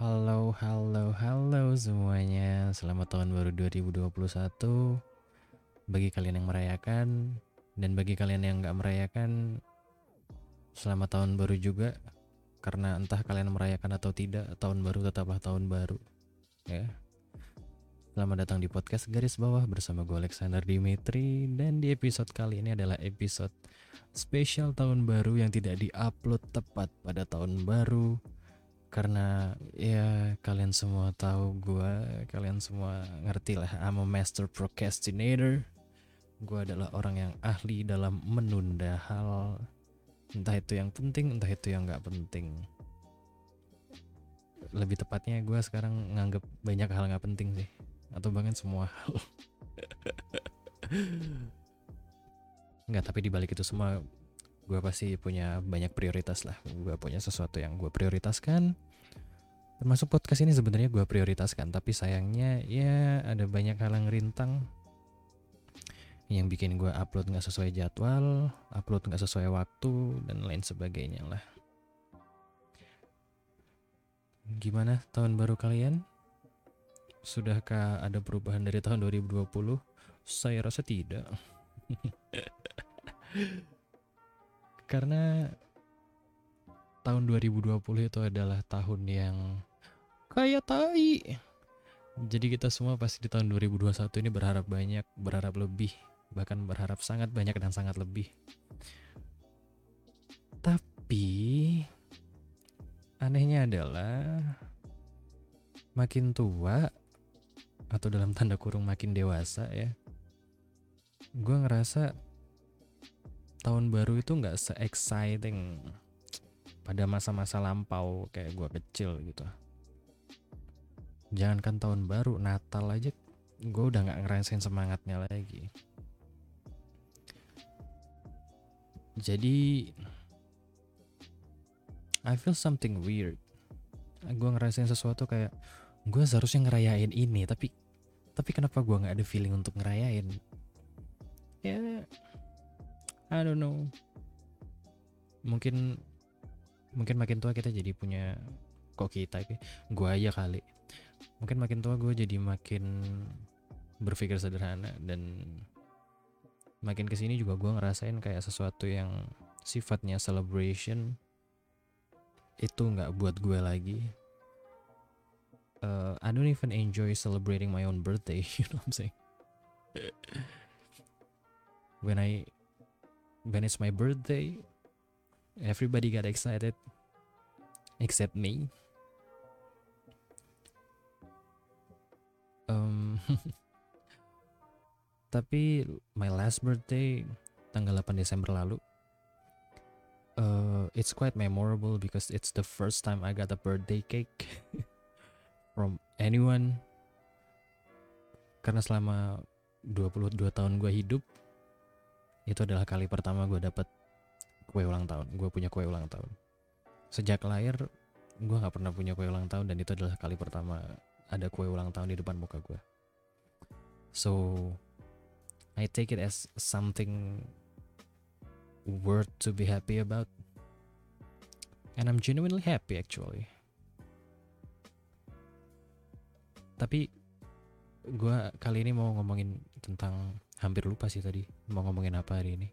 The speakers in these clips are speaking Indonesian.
Halo, halo, halo semuanya. Selamat tahun baru 2021. Bagi kalian yang merayakan dan bagi kalian yang nggak merayakan, selamat tahun baru juga. Karena entah kalian merayakan atau tidak, tahun baru tetaplah tahun baru. Ya. Selamat datang di podcast garis bawah bersama gue Alexander Dimitri dan di episode kali ini adalah episode spesial tahun baru yang tidak diupload tepat pada tahun baru karena ya kalian semua tahu gue kalian semua ngerti lah I'm a master procrastinator. Gue adalah orang yang ahli dalam menunda hal. Entah itu yang penting entah itu yang nggak penting. Lebih tepatnya gue sekarang nganggep banyak hal nggak penting sih. Atau bahkan semua hal. Nggak tapi dibalik itu semua gue pasti punya banyak prioritas lah. Gue punya sesuatu yang gue prioritaskan termasuk podcast ini sebenarnya gue prioritaskan tapi sayangnya ya ada banyak hal yang rintang yang bikin gue upload nggak sesuai jadwal upload nggak sesuai waktu dan lain sebagainya lah gimana tahun baru kalian Sudahkah ada perubahan dari tahun 2020? Saya rasa tidak. Karena tahun 2020 itu adalah tahun yang kayak tai. Jadi kita semua pasti di tahun 2021 ini berharap banyak, berharap lebih, bahkan berharap sangat banyak dan sangat lebih. Tapi anehnya adalah makin tua atau dalam tanda kurung makin dewasa ya gue ngerasa tahun baru itu nggak se exciting pada masa-masa lampau kayak gue kecil gitu jangankan tahun baru Natal aja gue udah nggak ngerasain semangatnya lagi. Jadi I feel something weird. Gue ngerasain sesuatu kayak gue seharusnya ngerayain ini tapi tapi kenapa gue nggak ada feeling untuk ngerayain? Ya yeah, I don't know. Mungkin mungkin makin tua kita jadi punya kok kita gue aja kali mungkin makin tua gue jadi makin berpikir sederhana dan makin ke sini juga gue ngerasain kayak sesuatu yang sifatnya celebration itu nggak buat gue lagi uh, I don't even enjoy celebrating my own birthday. You know what I'm saying? when I when it's my birthday, everybody got excited except me. Um, tapi my last birthday tanggal 8 Desember lalu uh, it's quite memorable because it's the first time I got a birthday cake. from anyone karena selama 22 tahun gue hidup itu adalah kali pertama gue dapet kue ulang tahun gue punya kue ulang tahun sejak lahir gue nggak pernah punya kue ulang tahun dan itu adalah kali pertama ada kue ulang tahun di depan muka gue so I take it as something worth to be happy about. And I'm genuinely happy actually. Tapi gue kali ini mau ngomongin tentang hampir lupa sih tadi mau ngomongin apa hari ini.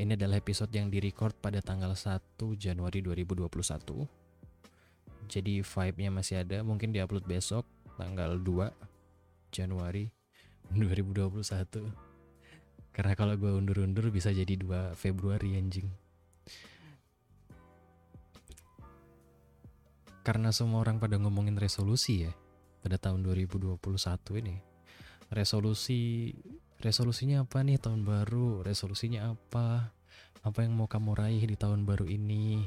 Ini adalah episode yang direcord pada tanggal 1 Januari 2021 jadi vibe-nya masih ada mungkin diupload besok tanggal 2 Januari 2021 karena kalau gue undur-undur bisa jadi 2 Februari anjing karena semua orang pada ngomongin resolusi ya pada tahun 2021 ini. Resolusi resolusinya apa nih tahun baru? Resolusinya apa? Apa yang mau kamu raih di tahun baru ini?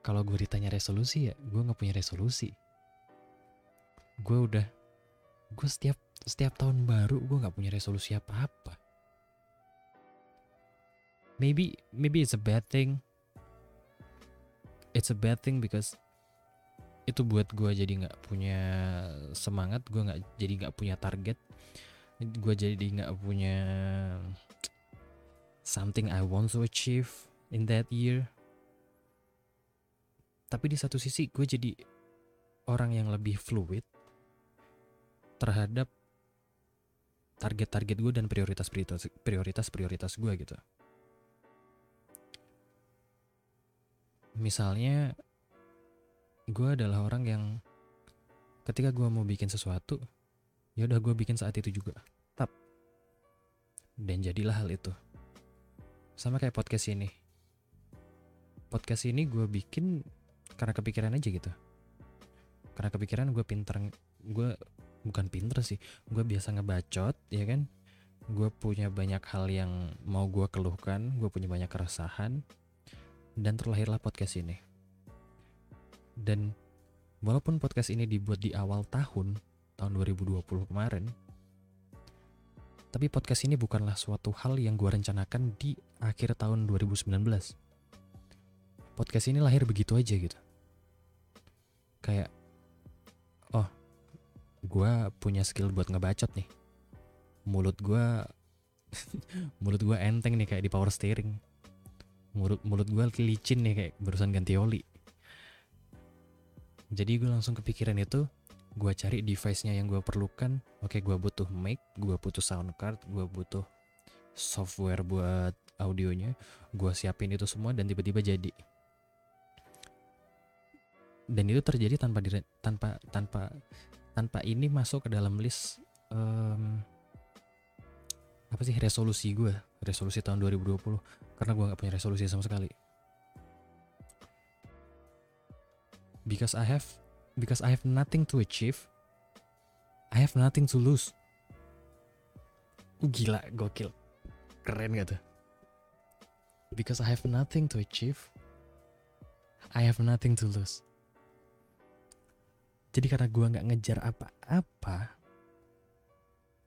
Kalau gue ditanya resolusi ya, gue nggak punya resolusi. Gue udah, gue setiap setiap tahun baru gue nggak punya resolusi apa-apa. Maybe maybe it's a bad thing. It's a bad thing because itu buat gue jadi nggak punya semangat gue nggak jadi nggak punya target gue jadi nggak punya something I want to achieve in that year tapi di satu sisi gue jadi orang yang lebih fluid terhadap target-target gue dan prioritas prioritas prioritas gue gitu. Misalnya gue adalah orang yang ketika gue mau bikin sesuatu ya udah gue bikin saat itu juga. Tap. Dan jadilah hal itu. Sama kayak podcast ini. Podcast ini gue bikin karena kepikiran aja gitu. Karena kepikiran gue pinter gue bukan pinter sih gue biasa ngebacot ya kan? Gue punya banyak hal yang mau gue keluhkan gue punya banyak keresahan dan terlahirlah podcast ini. Dan walaupun podcast ini dibuat di awal tahun tahun 2020 kemarin tapi podcast ini bukanlah suatu hal yang gue rencanakan di akhir tahun 2019 podcast ini lahir begitu aja gitu. Kayak oh gue punya skill buat ngebacot nih. Mulut gue mulut gue enteng nih kayak di power steering. Mulut mulut gue licin nih kayak barusan ganti oli. Jadi gue langsung kepikiran itu gue cari device-nya yang gue perlukan. Oke gue butuh mic gue butuh sound card gue butuh software buat audionya. Gue siapin itu semua dan tiba-tiba jadi dan itu terjadi tanpa dire, tanpa tanpa tanpa ini masuk ke dalam list um, apa sih resolusi gue resolusi tahun 2020 karena gue nggak punya resolusi sama sekali. Because I have because I have nothing to achieve I have nothing to lose. Uh, gila gokil. Keren gak tuh? Because I have nothing to achieve I have nothing to lose jadi karena gue nggak ngejar apa-apa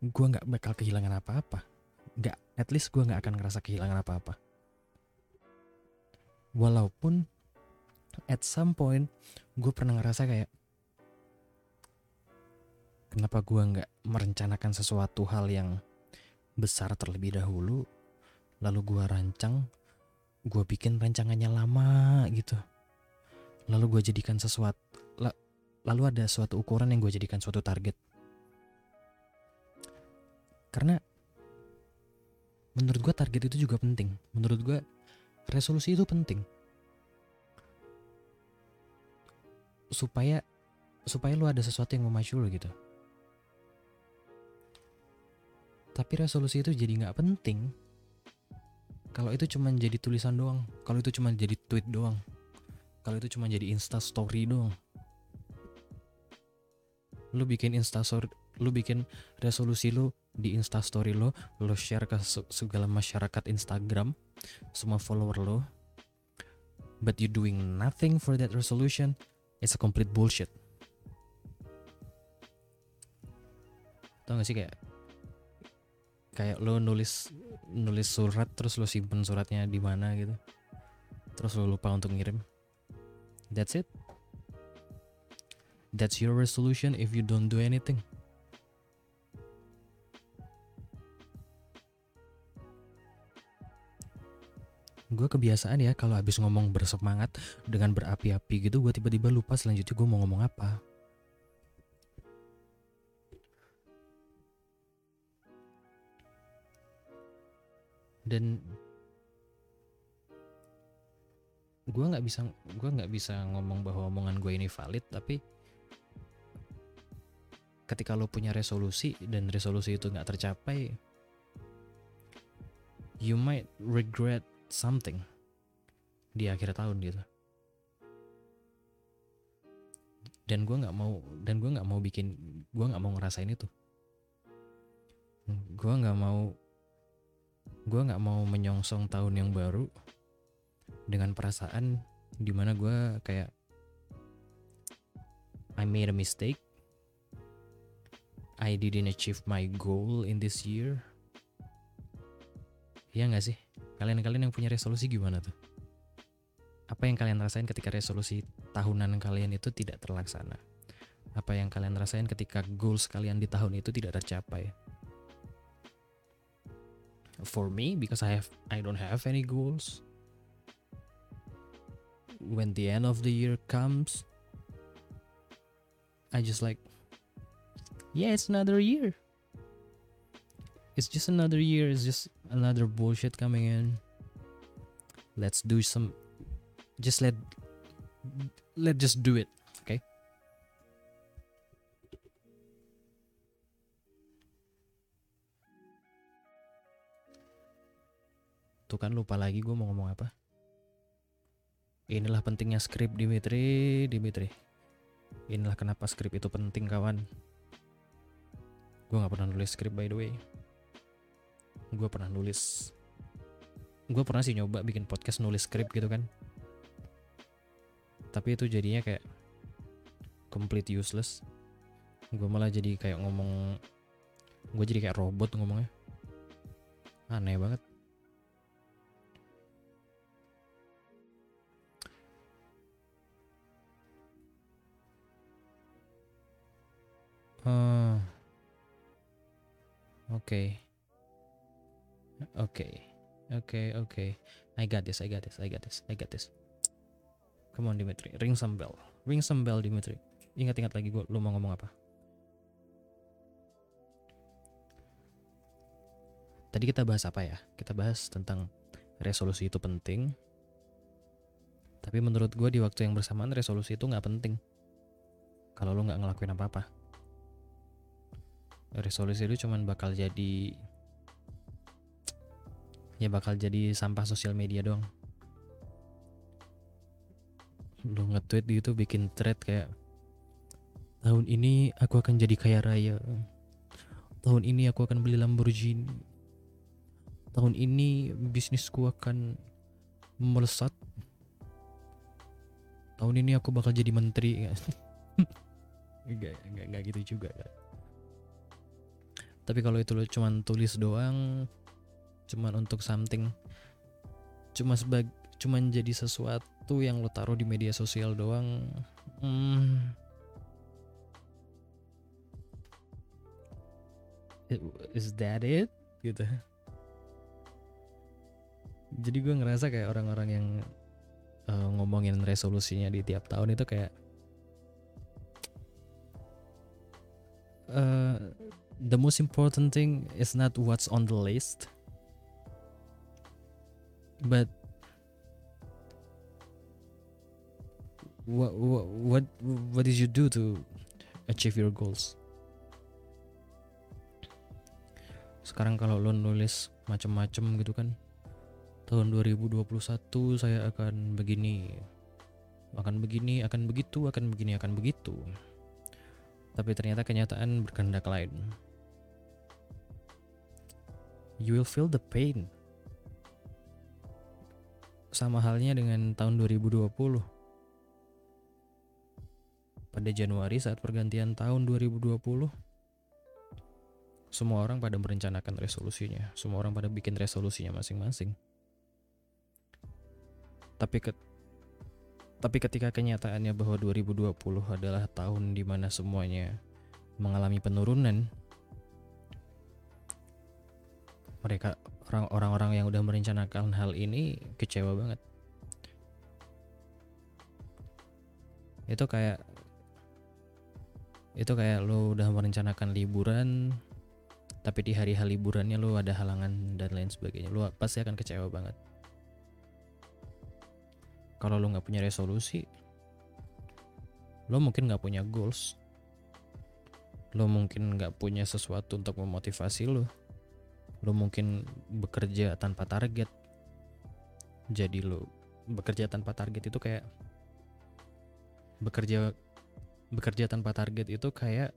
gue nggak bakal kehilangan apa-apa. Nggak at least gue nggak akan ngerasa kehilangan apa-apa. Walaupun at some point gue pernah ngerasa kayak kenapa gue nggak merencanakan sesuatu hal yang besar terlebih dahulu lalu gue rancang gue bikin rancangannya lama gitu. Lalu gue jadikan sesuatu lalu ada suatu ukuran yang gue jadikan suatu target. Karena menurut gue target itu juga penting. Menurut gue resolusi itu penting. Supaya supaya lu ada sesuatu yang memacu lu gitu. Tapi resolusi itu jadi nggak penting kalau itu cuma jadi tulisan doang, kalau itu cuma jadi tweet doang, kalau itu cuma jadi insta story doang lu bikin instastory lu bikin resolusi lu di instastory lo lo share ke segala masyarakat Instagram semua follower lo but you doing nothing for that resolution it's a complete bullshit. Tau gak sih kayak kayak lo nulis nulis surat terus lo simpen suratnya di mana gitu. Terus lo lupa untuk ngirim. That's it That's your resolution if you don't do anything. Gue kebiasaan ya kalau habis ngomong bersemangat dengan berapi-api gitu, gue tiba-tiba lupa selanjutnya gue mau ngomong apa. Dan gue nggak bisa gue nggak bisa ngomong bahwa omongan gue ini valid tapi ketika lo punya resolusi dan resolusi itu nggak tercapai you might regret something di akhir tahun gitu. Dan gue nggak mau dan gue nggak mau bikin gue nggak mau ngerasain itu. Gue nggak mau gue nggak mau menyongsong tahun yang baru dengan perasaan di mana gue kayak I made a mistake I didn't achieve my goal in this year. Iya gak sih? Kalian-kalian yang punya resolusi gimana tuh? Apa yang kalian rasain ketika resolusi tahunan kalian itu tidak terlaksana? Apa yang kalian rasain ketika goals kalian di tahun itu tidak tercapai? For me, because I have I don't have any goals. when the end of the year comes I just like yeah it's another year. It's just another year. It's just another bullshit coming in. Let's do some just let let just do it okay? Tuh kan lupa lagi gue mau ngomong apa. Inilah pentingnya skrip Dimitri Dimitri. Inilah kenapa skrip itu penting kawan gue nggak pernah nulis skrip by the way. Gue pernah nulis. Gue pernah sih nyoba bikin podcast nulis skrip gitu kan. Tapi itu jadinya kayak complete useless. Gue malah jadi kayak ngomong gue jadi kayak robot ngomongnya. Aneh banget. Oh. Oke. Oke. Oke, oke. I got this, I got this, I got this, I got this. Come on Dimitri, ring some bell. Ring some bell Dimitri. Ingat-ingat lagi gue lu mau ngomong apa? Tadi kita bahas apa ya? Kita bahas tentang resolusi itu penting. Tapi menurut gue di waktu yang bersamaan resolusi itu nggak penting. Kalau lu nggak ngelakuin apa-apa resolusi itu cuman bakal jadi ya bakal jadi sampah sosial media doang. Lu nge-tweet di itu bikin thread kayak tahun ini aku akan jadi kaya raya. Tahun ini aku akan beli Lamborghini. Tahun ini bisnisku akan melesat. Tahun ini aku bakal jadi menteri. Enggak enggak gitu juga kan tapi kalau itu lo cuman tulis doang cuman untuk something cuma sebag cuman jadi sesuatu yang lo taruh di media sosial doang hmm, is that it? Gitu. Jadi gue ngerasa kayak orang-orang yang uh, ngomongin resolusinya di tiap tahun itu kayak uh, the most important thing is not what's on the list but what what what, what did you do to achieve your goals sekarang kalau lo nulis macam-macam gitu kan tahun 2021 saya akan begini akan begini akan begitu akan begini akan begitu tapi ternyata kenyataan berkehendak lain. You will feel the pain. Sama halnya dengan tahun 2020. Pada Januari saat pergantian tahun 2020, semua orang pada merencanakan resolusinya. Semua orang pada bikin resolusinya masing-masing. Tapi ke tapi ketika kenyataannya bahwa 2020 adalah tahun di mana semuanya mengalami penurunan, mereka orang-orang yang udah merencanakan hal ini kecewa banget. Itu kayak itu kayak lo udah merencanakan liburan tapi di hari-hari liburannya lo ada halangan dan lain sebagainya. Lo pasti akan kecewa banget. Kalau lo nggak punya resolusi lo mungkin nggak punya goals. Lo mungkin nggak punya sesuatu untuk memotivasi lo lo mungkin bekerja tanpa target. Jadi lo bekerja tanpa target itu kayak bekerja bekerja tanpa target itu kayak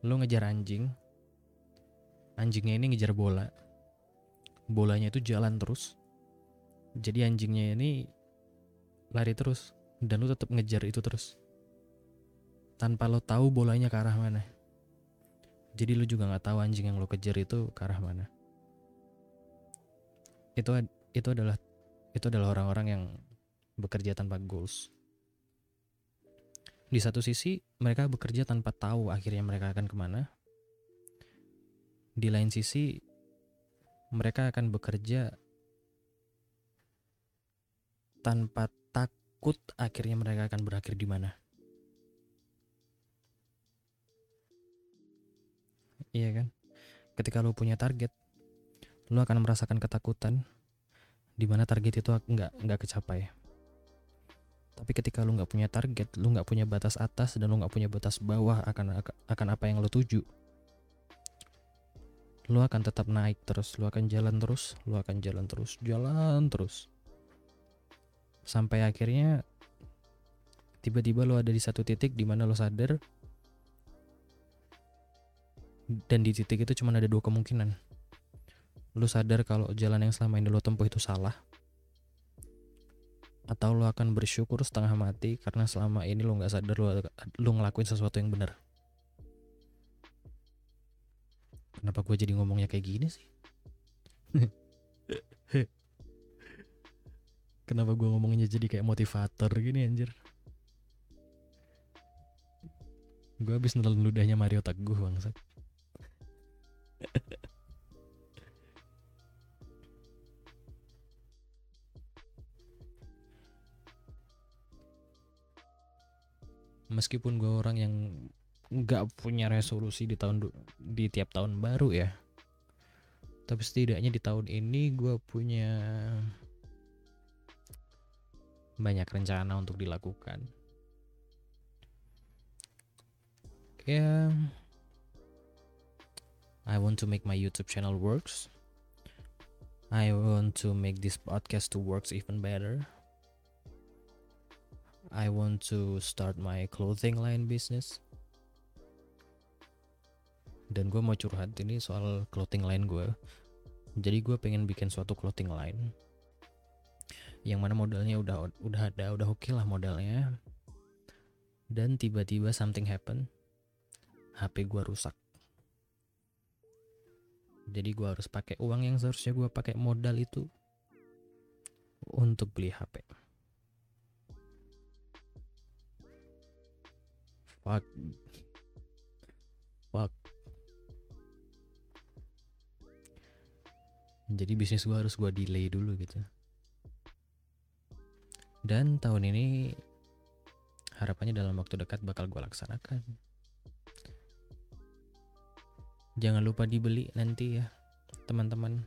lo ngejar anjing. Anjingnya ini ngejar bola. Bolanya itu jalan terus. Jadi anjingnya ini lari terus. Dan lu tetap ngejar itu terus. Tanpa lo tahu bolanya ke arah mana jadi lu juga nggak tahu anjing yang lo kejar itu ke arah mana. Itu itu adalah itu adalah orang-orang yang bekerja tanpa goals. Di satu sisi mereka bekerja tanpa tahu akhirnya mereka akan ke mana. Di lain sisi mereka akan bekerja tanpa takut akhirnya mereka akan berakhir di mana. Iya kan? Ketika lo punya target, lo akan merasakan ketakutan di mana target itu nggak nggak kecapai. Tapi ketika lo nggak punya target, lo nggak punya batas atas dan lo nggak punya batas bawah akan akan apa yang lo tuju, lo akan tetap naik terus, lo akan jalan terus, lo akan jalan terus, jalan terus. Sampai akhirnya tiba-tiba lo ada di satu titik di mana lo sadar dan di titik itu cuma ada dua kemungkinan. Lu sadar kalau jalan yang selama ini lo tempuh itu salah atau lo akan bersyukur setengah mati karena selama ini lo nggak sadar lo, lo ngelakuin sesuatu yang benar. Kenapa gue jadi ngomongnya kayak gini sih? Kenapa gue ngomongnya jadi kayak motivator gini anjir? Gue habis nelen ludahnya Mario Teguh bangsat meskipun gue orang yang nggak punya resolusi di tahun di tiap tahun baru ya tapi setidaknya di tahun ini gue punya banyak rencana untuk dilakukan. Ya I want to make my YouTube channel works. I want to make this podcast to works even better I want to start my clothing line business. Dan gue mau curhat ini soal clothing line gue. Jadi gue pengen bikin suatu clothing line yang mana modalnya udah udah ada, udah oke okay lah modalnya. Dan tiba-tiba something happen, HP gue rusak. Jadi gue harus pakai uang yang seharusnya gue pakai modal itu untuk beli HP. Fuck. Fuck. Jadi bisnis gue harus gue delay dulu gitu. Dan tahun ini harapannya dalam waktu dekat bakal gue laksanakan. Jangan lupa dibeli nanti ya teman-teman.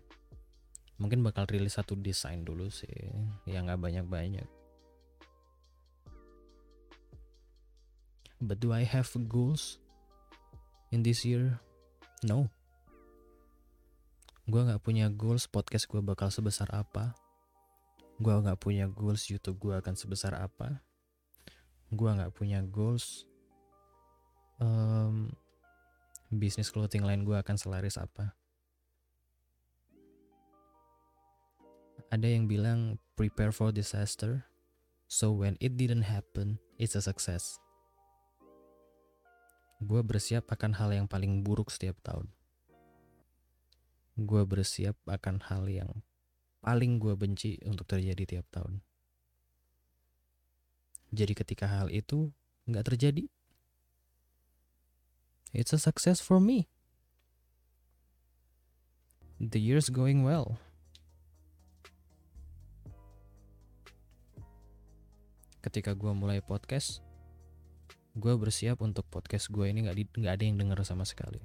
Mungkin bakal rilis satu desain dulu sih yang nggak banyak-banyak But do I have goals in this year? No. Gue gak punya goals podcast gue bakal sebesar apa. Gue gak punya goals YouTube gue akan sebesar apa. Gue gak punya goals um, bisnis clothing lain gue akan selaris apa. Ada yang bilang prepare for disaster, so when it didn't happen, it's a success gue bersiap akan hal yang paling buruk setiap tahun. Gue bersiap akan hal yang paling gue benci untuk terjadi tiap tahun. Jadi ketika hal itu nggak terjadi, it's a success for me. The year's going well. Ketika gue mulai podcast, gue bersiap untuk podcast gue ini nggak nggak ada yang denger sama sekali.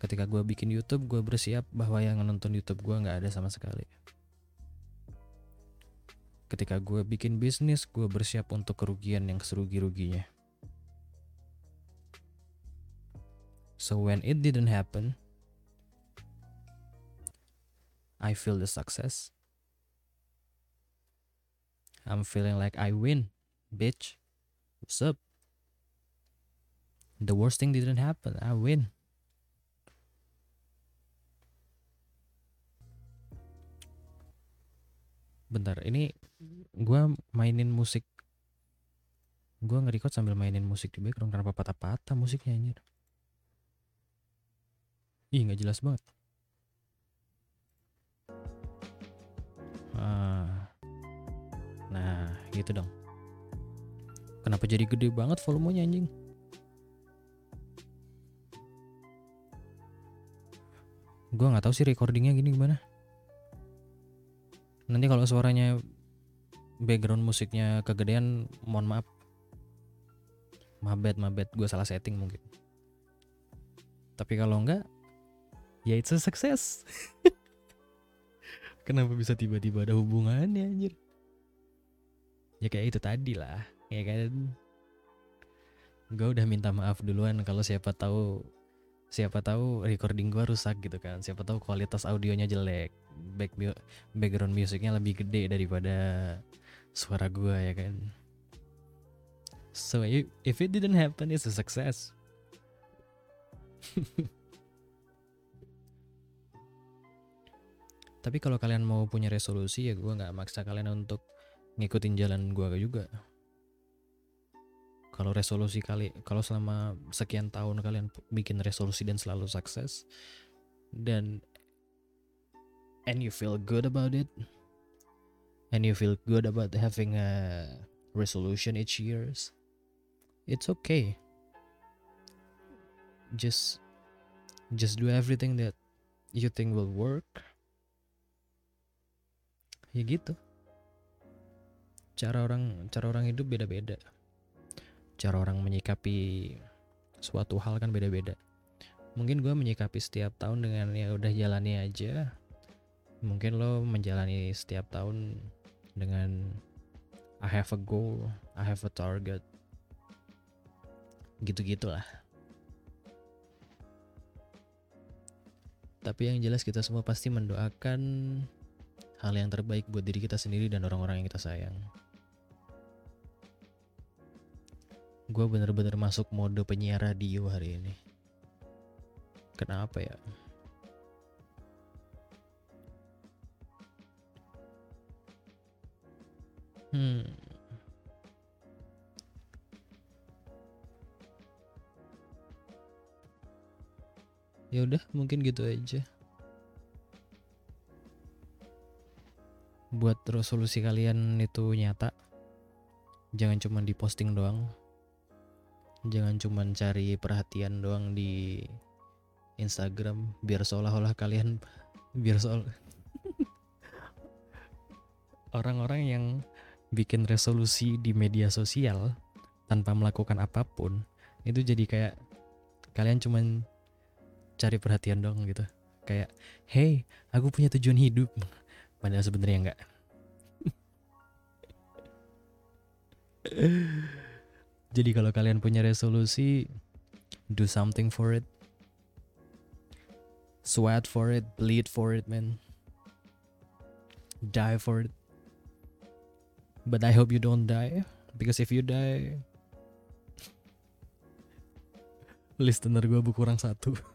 Ketika gue bikin YouTube gue bersiap bahwa yang nonton YouTube gue nggak ada sama sekali. Ketika gue bikin bisnis gue bersiap untuk kerugian yang serugi-ruginya. So when it didn't happen I feel the success. I'm feeling like I win bitch. What's up? The worst thing didn't happen. I win. Bentar, ini gue mainin musik. Gue nge-record sambil mainin musik di background kenapa patah-patah musiknya anjir. Ih, nggak jelas banget. Ah. Nah, gitu dong. Kenapa jadi gede banget volumenya anjing? Gua nggak tahu sih recordingnya gini gimana. Nanti kalau suaranya background musiknya kegedean mohon maaf. Mabet mabet gue salah setting mungkin. Tapi kalau enggak ya it's a success. Kenapa bisa tiba-tiba ada hubungannya anjir? Ya kayak itu tadi lah ya kan? Gue udah minta maaf duluan kalau siapa tahu siapa tahu recording gue rusak gitu kan. Siapa tahu kualitas audionya jelek. Back background musiknya lebih gede daripada suara gue ya kan? So if it didn't happen it's a success. Tapi kalau kalian mau punya resolusi ya gue nggak maksa kalian untuk ngikutin jalan gue juga kalau resolusi kali kalau selama sekian tahun kalian bikin resolusi dan selalu sukses dan and you feel good about it and you feel good about having a resolution each years it's okay. Just just do everything that you think will work. Ya gitu. Cara orang cara orang hidup beda-beda cara orang menyikapi suatu hal kan beda-beda. Mungkin gue menyikapi setiap tahun dengan ya udah jalani aja. Mungkin lo menjalani setiap tahun dengan I have a goal I have a target. Gitu-gitulah. Tapi yang jelas kita semua pasti mendoakan hal yang terbaik buat diri kita sendiri dan orang-orang yang kita sayang gue bener-bener masuk mode penyiar radio hari ini. Kenapa ya? Hmm. Ya udah, mungkin gitu aja. Buat resolusi kalian itu nyata. Jangan cuma diposting doang jangan cuma cari perhatian doang di Instagram biar seolah-olah kalian biar soal orang-orang yang bikin resolusi di media sosial tanpa melakukan apa pun itu jadi kayak kalian cuma cari perhatian dong gitu. Kayak hey aku punya tujuan hidup. Padahal sebenarnya enggak Jadi kalau kalian punya resolusi, do something for it. Sweat for it, bleed for it, man. Die for it. But I hope you don't die. Because if you die, listener gue berkurang satu.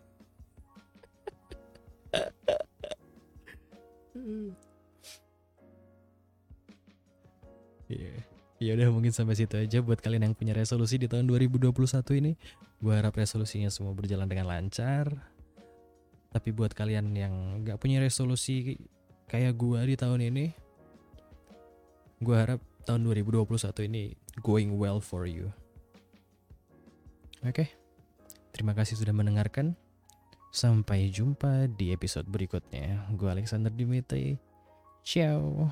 ya udah mungkin sampai situ aja buat kalian yang punya resolusi di tahun 2021 ini. Gue harap resolusinya semua berjalan dengan lancar. Tapi buat kalian yang nggak punya resolusi kayak gue di tahun ini gue harap tahun 2021 ini going well for you. Oke okay. terima kasih sudah mendengarkan. Sampai jumpa di episode berikutnya. Gue Alexander Dimitri. Ciao